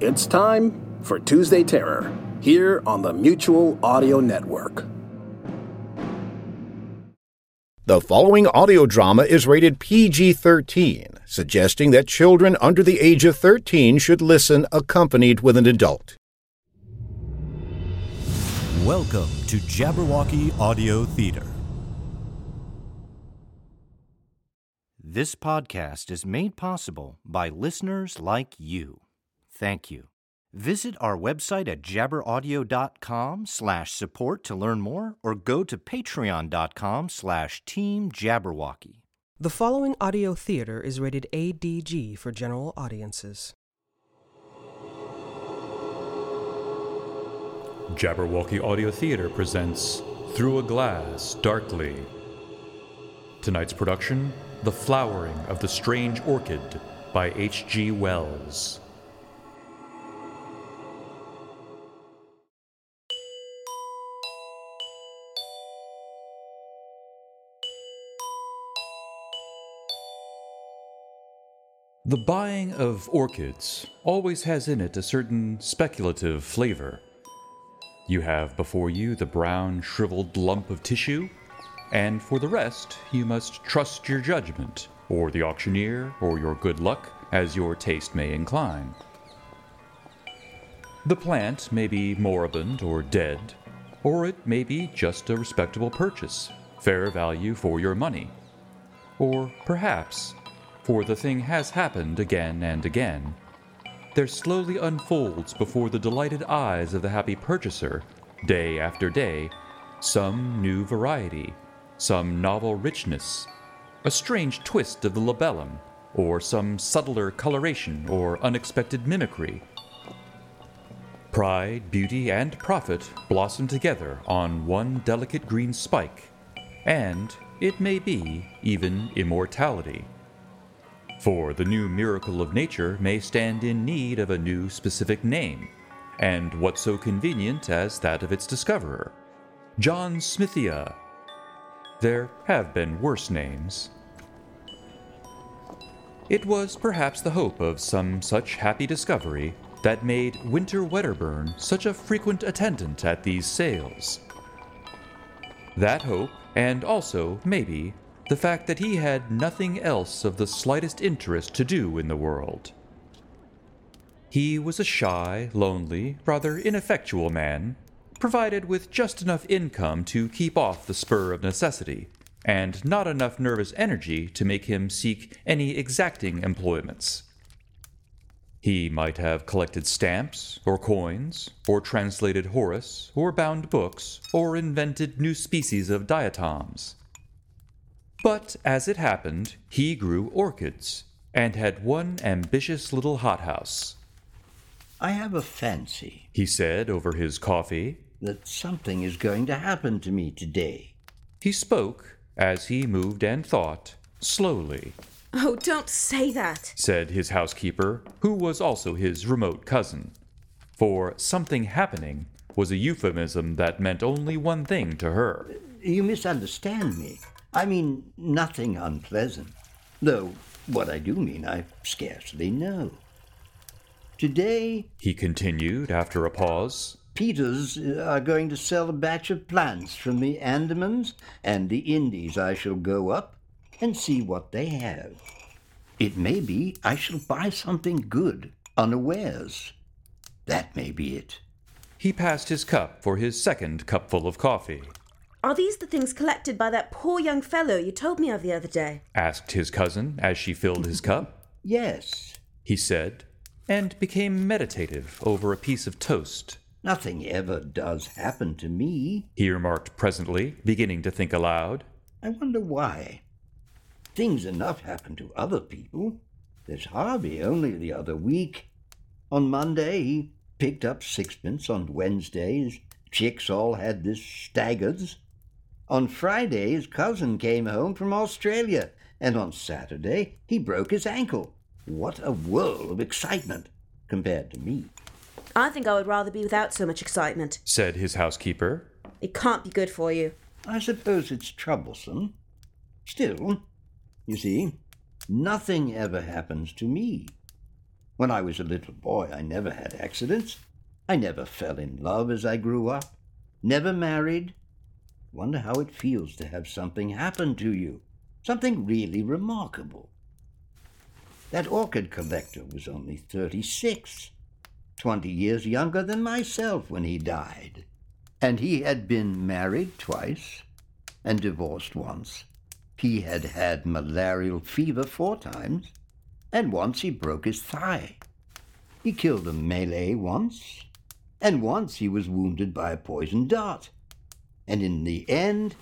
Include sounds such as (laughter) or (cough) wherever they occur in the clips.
It's time for Tuesday Terror here on the Mutual Audio Network. The following audio drama is rated PG 13, suggesting that children under the age of 13 should listen accompanied with an adult. Welcome to Jabberwocky Audio Theater. This podcast is made possible by listeners like you. Thank you. Visit our website at jabberaudio.com slash support to learn more or go to patreon.com slash team jabberwocky. The following audio theater is rated ADG for general audiences. Jabberwocky Audio Theater presents Through a Glass Darkly. Tonight's production The Flowering of the Strange Orchid by H.G. Wells. The buying of orchids always has in it a certain speculative flavor. You have before you the brown, shriveled lump of tissue, and for the rest, you must trust your judgment, or the auctioneer, or your good luck, as your taste may incline. The plant may be moribund or dead, or it may be just a respectable purchase, fair value for your money. Or perhaps, for the thing has happened again and again, there slowly unfolds before the delighted eyes of the happy purchaser, day after day, some new variety, some novel richness, a strange twist of the labellum, or some subtler coloration or unexpected mimicry. Pride, beauty, and profit blossom together on one delicate green spike, and, it may be, even immortality. For the new miracle of nature may stand in need of a new specific name, and what so convenient as that of its discoverer? John Smithia. There have been worse names. It was perhaps the hope of some such happy discovery that made Winter Wedderburn such a frequent attendant at these sales. That hope, and also, maybe, the fact that he had nothing else of the slightest interest to do in the world. He was a shy, lonely, rather ineffectual man, provided with just enough income to keep off the spur of necessity, and not enough nervous energy to make him seek any exacting employments. He might have collected stamps, or coins, or translated Horace, or bound books, or invented new species of diatoms. But as it happened, he grew orchids, and had one ambitious little hothouse. I have a fancy He said over his coffee. that something is going to happen to me today. He spoke, as he moved and thought, slowly, Oh, don't say that. said his housekeeper, who was also his remote cousin. For something happening was a euphemism that meant only one thing to her. You misunderstand me. I mean nothing unpleasant, though what I do mean I scarcely know. Today, He continued after a pause. Peters uh, are going to sell a batch of plants from the Andamans and the Indies. I shall go up and see what they have. It may be I shall buy something good unawares. That may be it. He passed his cup for his second cupful of coffee, Are these the things collected by that poor young fellow you told me of the other day? asked his cousin as she filled his cup. Yes, He said, and became meditative over a piece of toast. nothing ever does happen to me. He remarked presently, beginning to think aloud. I wonder why. Things enough happen to other people. There's Harvey only the other week. On Monday he picked up sixpence. On Wednesdays. his chicks all had this staggers. On Friday his cousin came home from Australia, and on Saturday he broke his ankle. What a whirl of excitement compared to me. I think I would rather be without so much excitement. said his housekeeper. It can't be good for you. I suppose it's troublesome. Still, you see, nothing ever happens to me. When I was a little boy, I never had accidents. I never fell in love as I grew up. Never married. Wonder how it feels to have something happen to you. Something really remarkable. That orchid collector was only 36, 20 years younger than myself when he died. And he had been married twice and divorced once. He had had malarial fever four times, and once he broke his thigh. He killed a Malay once, and once he was wounded by a poisoned dart. And in the end,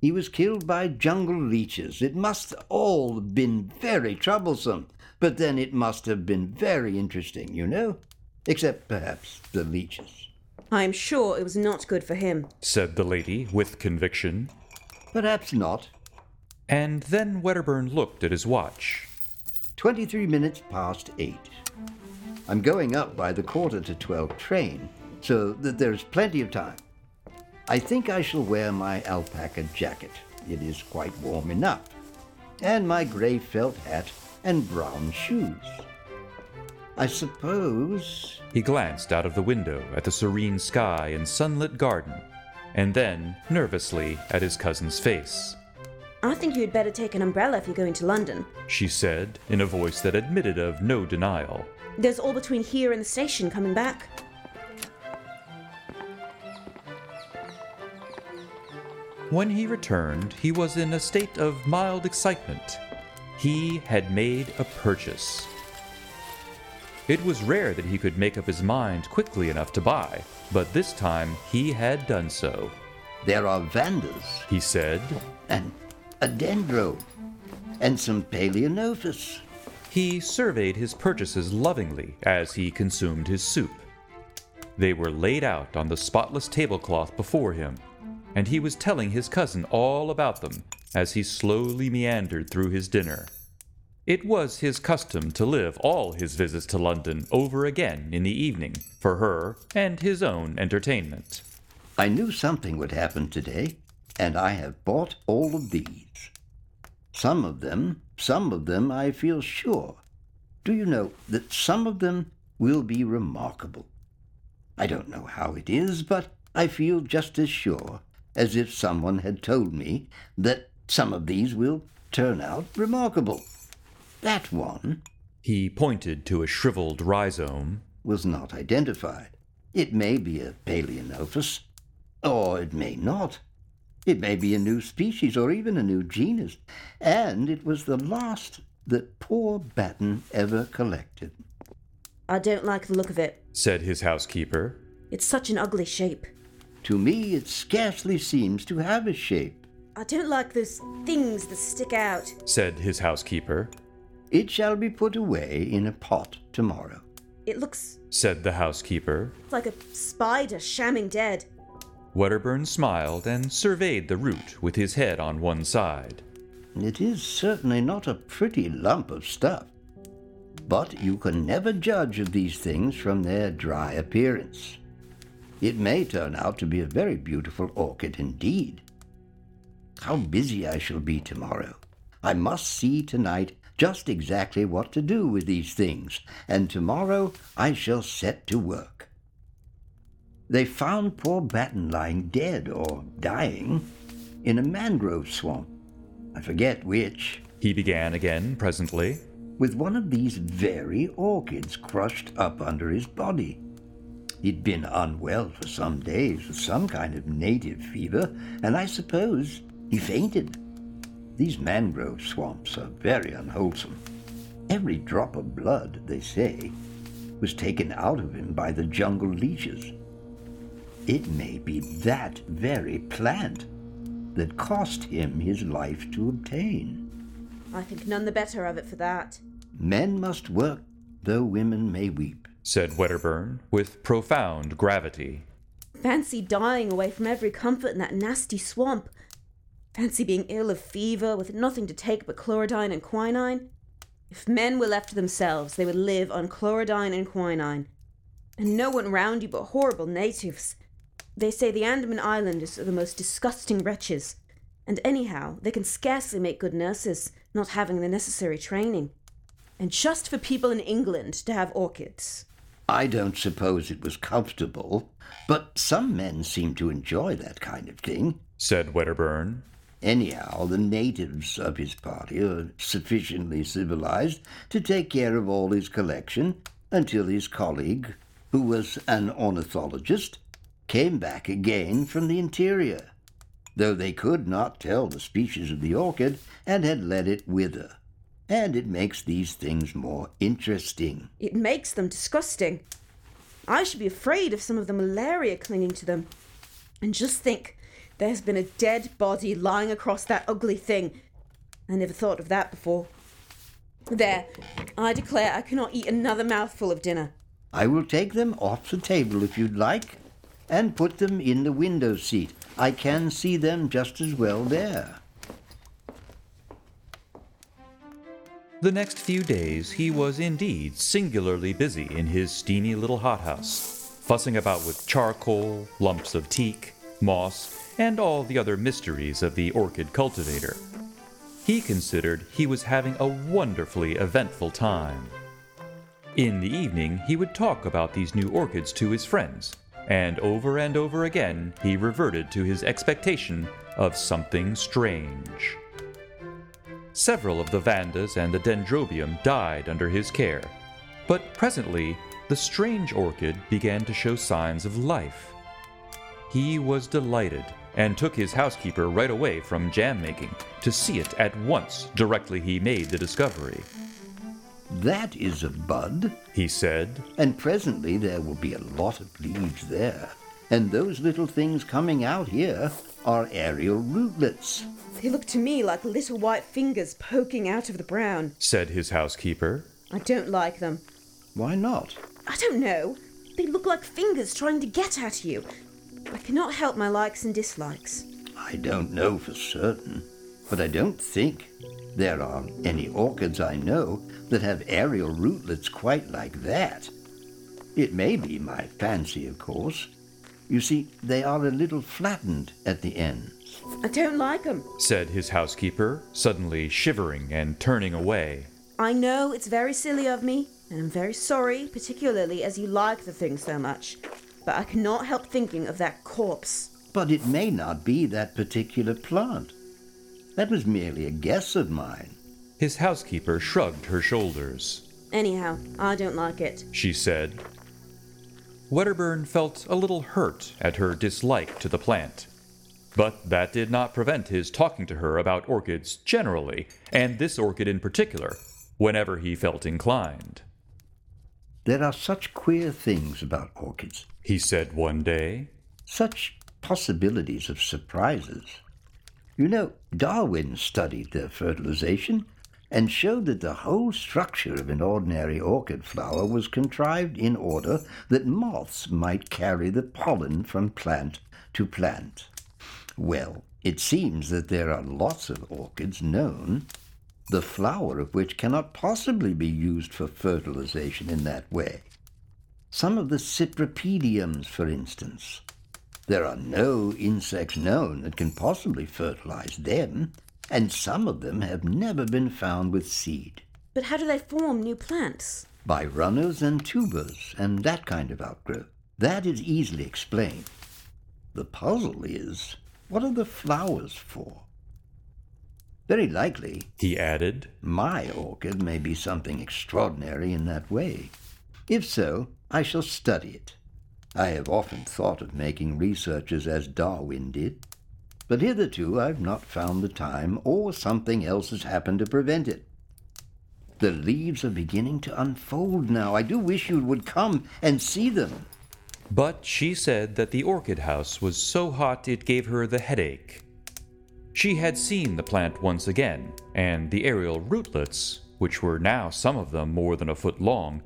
he was killed by jungle leeches. It must all have been very troublesome, but then it must have been very interesting, you know? Except perhaps the leeches. I am sure it was not good for him. said the lady with conviction. Perhaps not. And then Wedderburn looked at his watch. 23 minutes past eight. I'm going up by the quarter to 12 train, so that there's plenty of time. I think I shall wear my alpaca jacket. It is quite warm enough. And my grey felt hat and brown shoes. I suppose. He glanced out of the window at the serene sky and sunlit garden, and then, nervously, at his cousin's face. I think you had better take an umbrella if you're going to London. She said, in a voice that admitted of no denial. There's all between here and the station coming back. When he returned, he was in a state of mild excitement. He had made a purchase. It was rare that he could make up his mind quickly enough to buy, but this time he had done so. There are Vandas He said, and a dendro and some paleonophis. He surveyed his purchases lovingly as he consumed his soup. They were laid out on the spotless tablecloth before him, and he was telling his cousin all about them as he slowly meandered through his dinner. It was his custom to live all his visits to London over again in the evening for her and his own entertainment. I knew something would happen today, and I have bought all of these. Some of them, some of them I feel sure. Do you know that some of them will be remarkable? I don't know how it is, but I feel just as sure as if someone had told me that some of these will turn out remarkable. That one He pointed to a shriveled rhizome. was not identified. It may be a Paleonophis, or it may not. It may be a new species or even a new genus, and it was the last that poor Batten ever collected. I don't like the look of it. said his housekeeper. It's such an ugly shape. To me, it scarcely seems to have a shape. I don't like those things that stick out. said his housekeeper. It shall be put away in a pot tomorrow. It looks said the housekeeper. like a spider shamming dead. Wedderburn smiled and surveyed the root with his head on one side. It is certainly not a pretty lump of stuff. But you can never judge of these things from their dry appearance. It may turn out to be a very beautiful orchid indeed. How busy I shall be tomorrow. I must see tonight just exactly what to do with these things, and tomorrow I shall set to work. They found poor Batten lying dead or dying in a mangrove swamp. I forget which, He began again presently. with one of these very orchids crushed up under his body. He'd been unwell for some days with some kind of native fever, and I suppose he fainted. These mangrove swamps are very unwholesome. Every drop of blood, they say, was taken out of him by the jungle leeches. It may be that very plant that cost him his life to obtain. I think none the better of it for that. Men must work, though women may weep. Said Wedderburn with profound gravity. Fancy dying away from every comfort in that nasty swamp. Fancy being ill of fever with nothing to take but chlorodyne and quinine. If men were left to themselves, they would live on chlorodyne and quinine. And no one round you but horrible natives. They say the Andaman Islanders are the most disgusting wretches. And anyhow, they can scarcely make good nurses, not having the necessary training. and just for people in England to have orchids. I don't suppose it was comfortable, but some men seem to enjoy that kind of thing. said Wedderburn. Anyhow, the natives of his party are sufficiently civilized to take care of all his collection until his colleague, who was an ornithologist, came back again from the interior, though they could not tell the species of the orchid and had let it wither. And it makes these things more interesting. It makes them disgusting. I should be afraid of some of the malaria clinging to them. And just think, there's been a dead body lying across that ugly thing. I never thought of that before. There, I declare I cannot eat another mouthful of dinner. I will take them off the table if you'd like, and put them in the window seat. I can see them just as well there. The next few days he was indeed singularly busy in his steamy little hothouse, fussing about with charcoal, lumps of teak, moss, and all the other mysteries of the orchid cultivator. He considered he was having a wonderfully eventful time. In the evening, he would talk about these new orchids to his friends, and over and over again he reverted to his expectation of something strange. Several of the Vandas and the Dendrobium died under his care, but presently the strange orchid began to show signs of life. He was delighted and took his housekeeper right away from jam making to see it at once directly he made the discovery. That is a bud, He said, and presently there will be a lot of leaves there. And those little things coming out here are aerial rootlets. They look to me like little white fingers poking out of the brown. said his housekeeper. I don't like them. Why not? I don't know. They look like fingers trying to get at you. I cannot help my likes and dislikes. I don't know for certain, but I don't think there are any orchids I know that have aerial rootlets quite like that. It may be my fancy, of course. You see, they are a little flattened at the ends. I don't like them. said his housekeeper, suddenly shivering and turning away. I know it's very silly of me, and I'm very sorry, particularly as you like the thing so much. But I cannot help thinking of that corpse. But it may not be that particular plant. That was merely a guess of mine. His housekeeper shrugged her shoulders. Anyhow, I don't like it. She said. Wedderburn felt a little hurt at her dislike to the plant. But that did not prevent his talking to her about orchids generally, and this orchid in particular, whenever he felt inclined. There are such queer things about orchids, He said one day. such possibilities of surprises. You know, Darwin studied their fertilization and showed that the whole structure of an ordinary orchid flower was contrived in order that moths might carry the pollen from plant to plant. Well, it seems that there are lots of orchids known, the flower of which cannot possibly be used for fertilization in that way. Some of the cypripediums, for instance. There are no insects known that can possibly fertilize them, and some of them have never been found with seed. But how do they form new plants? By runners and tubers and that kind of outgrowth. That is easily explained. The puzzle is what are the flowers for? Very likely, He added, my orchid may be something extraordinary in that way. If so, I shall study it. I have often thought of making researches as Darwin did, but hitherto I've not found the time, or something else has happened to prevent it. The leaves are beginning to unfold now. I do wish you would come and see them. But she said that the orchid house was so hot it gave her the headache. She had seen the plant once again, and the aerial rootlets, which were now some of them more than a foot long,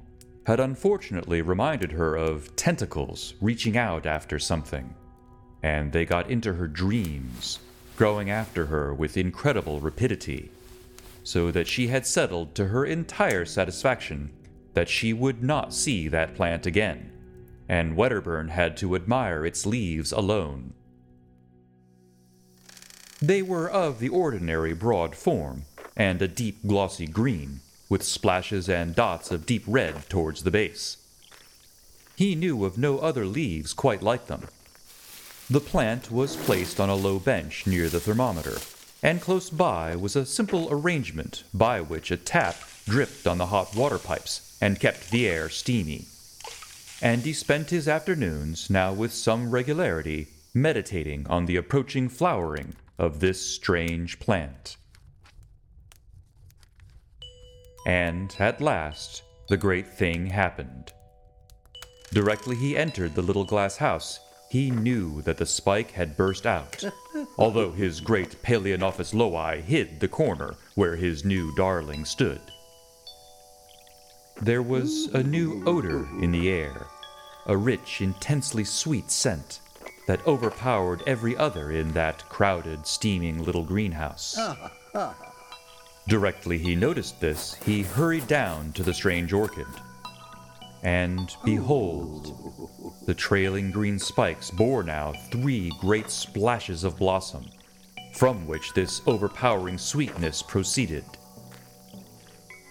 had unfortunately reminded her of tentacles reaching out after something. And they got into her dreams, growing after her with incredible rapidity, so that she had settled to her entire satisfaction that she would not see that plant again and Wedderburn had to admire its leaves alone. They were of the ordinary broad form, and a deep glossy green, with splashes and dots of deep red towards the base. He knew of no other leaves quite like them. The plant was placed on a low bench near the thermometer, and close by was a simple arrangement by which a tap dripped on the hot water pipes and kept the air steamy. And he spent his afternoons, now with some regularity, meditating on the approaching flowering of this strange plant. And at last, the great thing happened. Directly he entered the little glass house, he knew that the spike had burst out, (laughs) although his great Paleonophis Lowii hid the corner where his new darling stood. There was a new odor in the air, a rich, intensely sweet scent that overpowered every other in that crowded, steaming little greenhouse. (laughs) Directly he noticed this, he hurried down to the strange orchid. And behold, the trailing green spikes bore now three great splashes of blossom, from which this overpowering sweetness proceeded.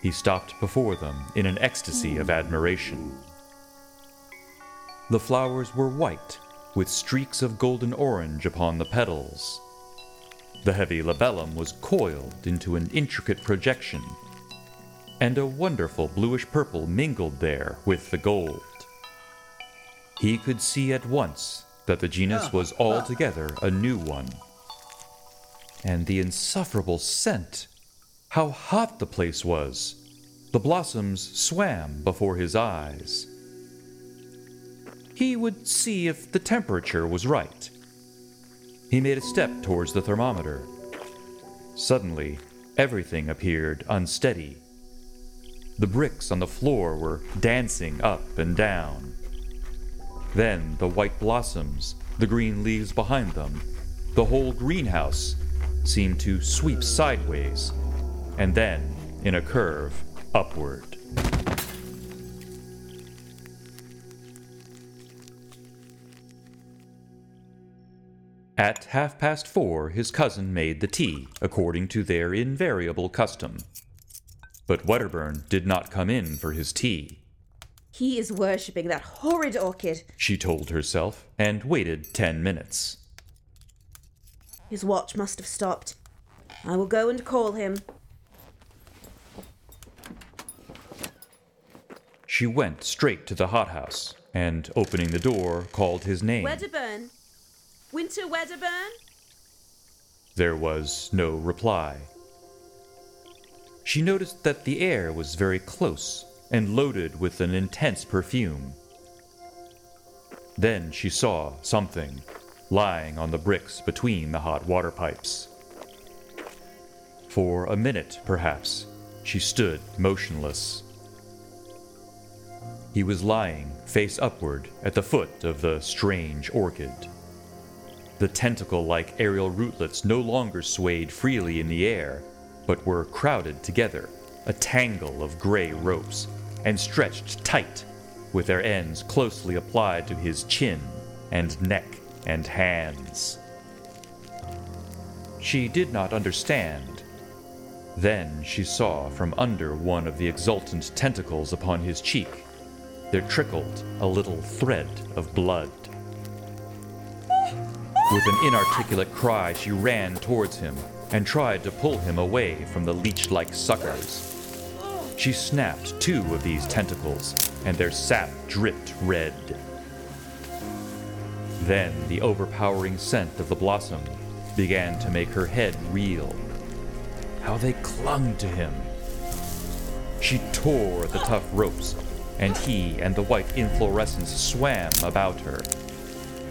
He stopped before them in an ecstasy of admiration. The flowers were white, with streaks of golden orange upon the petals. The heavy labellum was coiled into an intricate projection, and a wonderful bluish purple mingled there with the gold. He could see at once that the genus ah. was altogether a new one. And the insufferable scent! How hot the place was! The blossoms swam before his eyes. He would see if the temperature was right. He made a step towards the thermometer. Suddenly, everything appeared unsteady. The bricks on the floor were dancing up and down. Then the white blossoms, the green leaves behind them, the whole greenhouse seemed to sweep sideways, and then, in a curve, upward. At half past four, his cousin made the tea, according to their invariable custom. But Wedderburn did not come in for his tea. He is worshipping that horrid orchid. She told herself, and waited ten minutes. His watch must have stopped. I will go and call him. She went straight to the hothouse, and opening the door, called his name. Wedderburn! Winter Wedderburn? There was no reply. She noticed that the air was very close and loaded with an intense perfume. Then she saw something lying on the bricks between the hot water pipes. For a minute, perhaps, she stood motionless. He was lying face upward at the foot of the strange orchid. The tentacle like aerial rootlets no longer swayed freely in the air, but were crowded together, a tangle of gray ropes, and stretched tight, with their ends closely applied to his chin and neck and hands. She did not understand. Then she saw from under one of the exultant tentacles upon his cheek, there trickled a little thread of blood. With an inarticulate cry, she ran towards him and tried to pull him away from the leech like suckers. She snapped two of these tentacles, and their sap dripped red. Then the overpowering scent of the blossom began to make her head reel. How they clung to him! She tore at the tough ropes, and he and the white inflorescence swam about her.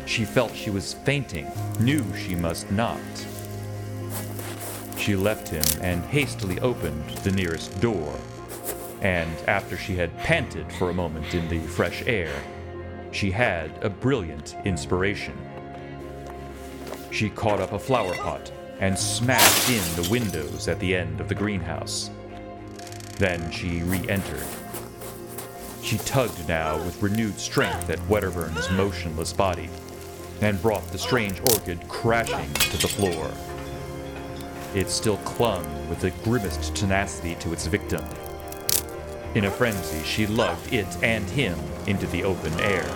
She felt she was fainting, knew she must not. She left him and hastily opened the nearest door. And after she had panted for a moment in the fresh air, she had a brilliant inspiration. She caught up a flower pot and smashed in the windows at the end of the greenhouse. Then she re entered. She tugged now with renewed strength at Wedderburn's motionless body and brought the strange orchid crashing to the floor. It still clung with the grimmest tenacity to its victim, In a frenzy, she lugged it and him into the open air.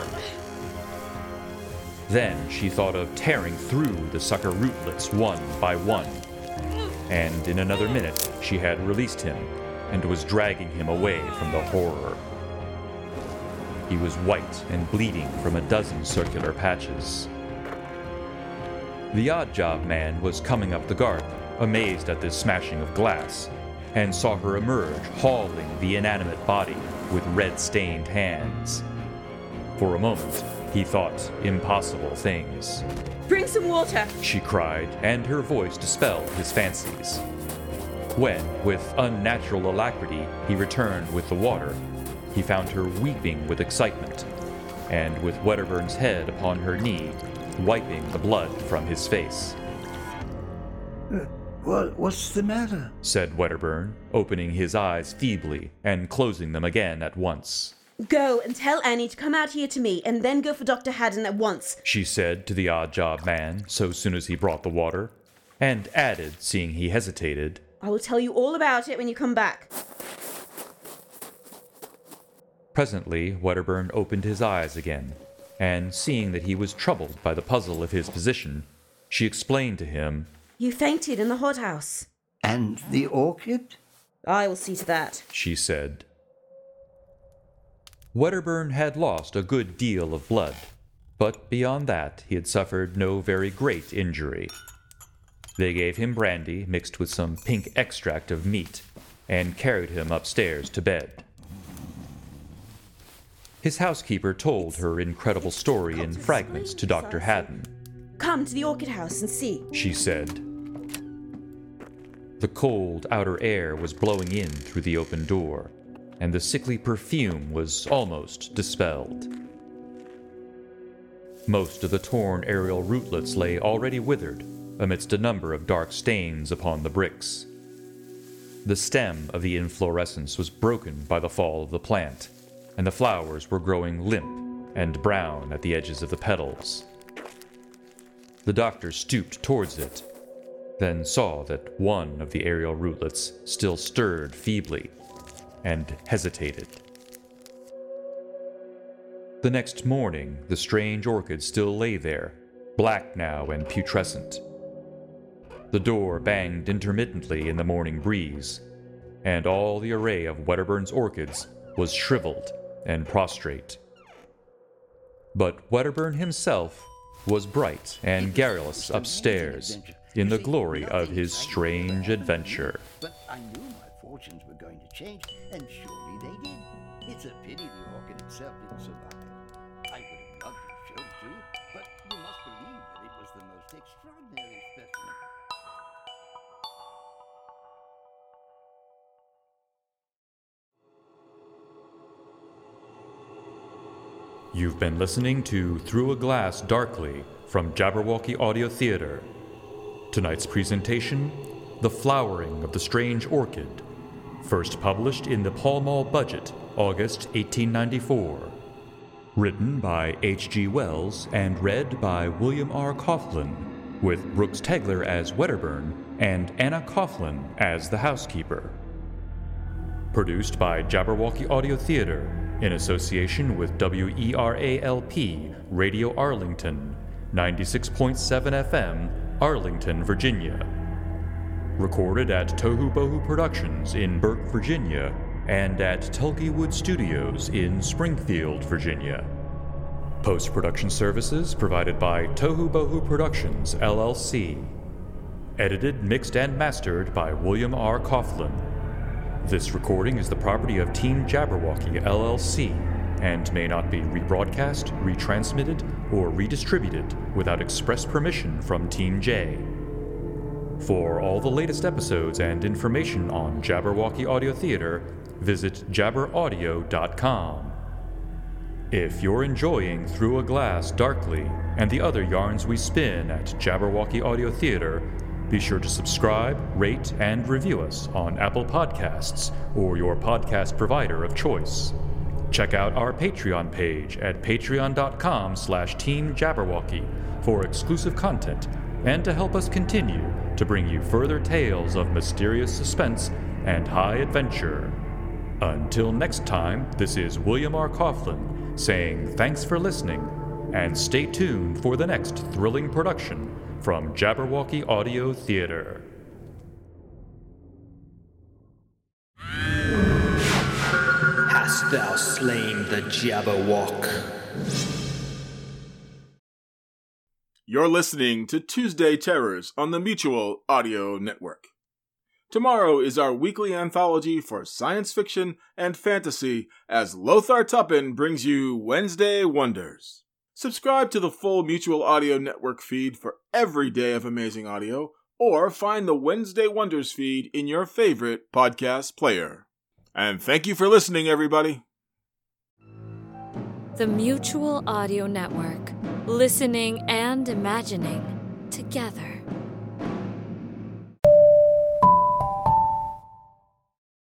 Then she thought of tearing through the sucker rootlets one by one. And in another minute, she had released him and was dragging him away from the horror. He was white and bleeding from a dozen circular patches. The odd job man was coming up the garden, amazed at this smashing of glass, and saw her emerge, hauling the inanimate body with red stained hands. For a moment, he thought impossible things. Bring some water! She cried, and her voice dispelled his fancies. When, with unnatural alacrity, he returned with the water, he found her weeping with excitement, and with Wedderburn's head upon her knee, wiping the blood from his face. Uh, what, what's the matter? said Wedderburn, opening his eyes feebly and closing them again at once. Go and tell Annie to come out here to me, and then go for Dr. Haddon at once. She said to the odd job man so soon as he brought the water, and added, seeing he hesitated, I will tell you all about it when you come back. Presently, Wedderburn opened his eyes again, and seeing that he was troubled by the puzzle of his position, she explained to him, You fainted in the hothouse. And the orchid? I will see to that. she said. Wedderburn had lost a good deal of blood, but beyond that he had suffered no very great injury. They gave him brandy mixed with some pink extract of meat, and carried him upstairs to bed. His housekeeper told her incredible story in fragments to Dr. Haddon. Come to the orchid house and see. she said. The cold outer air was blowing in through the open door, and the sickly perfume was almost dispelled. Most of the torn aerial rootlets lay already withered amidst a number of dark stains upon the bricks. The stem of the inflorescence was broken by the fall of the plant, and the flowers were growing limp and brown at the edges of the petals. The doctor stooped towards it, then saw that one of the aerial rootlets still stirred feebly and hesitated. The next morning, the strange orchid still lay there, black now and putrescent. The door banged intermittently in the morning breeze, and all the array of Wedderburn's orchids was shriveled and prostrate. But Wedderburn himself was bright and garrulous upstairs in the glory of his strange adventure. But I knew my fortunes were going to change, and surely they did. It's a pity the orchid itself didn't survive. I would have loved to you, but you must believe that it was the most extraordinary You've been listening to Through a Glass Darkly from Jabberwocky Audio Theater. Tonight's presentation The Flowering of the Strange Orchid, first published in the Pall Mall Budget, August 1894. Written by H.G. Wells and read by William R. Coughlan, with Brooks Tegler as Wedderburn and Anna Coughlan as the housekeeper. Produced by Jabberwocky Audio Theater in association with WERALP Radio Arlington, 96.7 FM, Arlington, Virginia. Recorded at Tohubohu Productions in Burke, Virginia, and at Tulkywood Studios in Springfield, Virginia. Post production services provided by Tohubohu Productions, LLC. Edited, mixed, and mastered by William R. Coughlan. This recording is the property of Team Jabberwocky LLC and may not be rebroadcast, retransmitted, or redistributed without express permission from Team J. For all the latest episodes and information on Jabberwocky Audio Theater, visit jabberaudio.com. If you're enjoying Through a Glass Darkly and the other yarns we spin at Jabberwocky Audio Theater, be sure to subscribe, rate, and review us on Apple Podcasts or your podcast provider of choice. Check out our Patreon page at patreon.com slash teamjabberwocky for exclusive content and to help us continue to bring you further tales of mysterious suspense and high adventure. Until next time, this is William R. Coughlan saying thanks for listening and stay tuned for the next thrilling production from Jabberwocky Audio Theater. Hast thou slain the Jabberwock? You're listening to Tuesday Terrors on the Mutual Audio Network. Tomorrow is our weekly anthology for science fiction and fantasy as Lothar Tuppen brings you Wednesday Wonders. Subscribe to the full Mutual Audio Network feed for every day of amazing audio, or find the Wednesday Wonders feed in your favorite podcast player. And thank you for listening, everybody. The Mutual Audio Network. Listening and imagining together.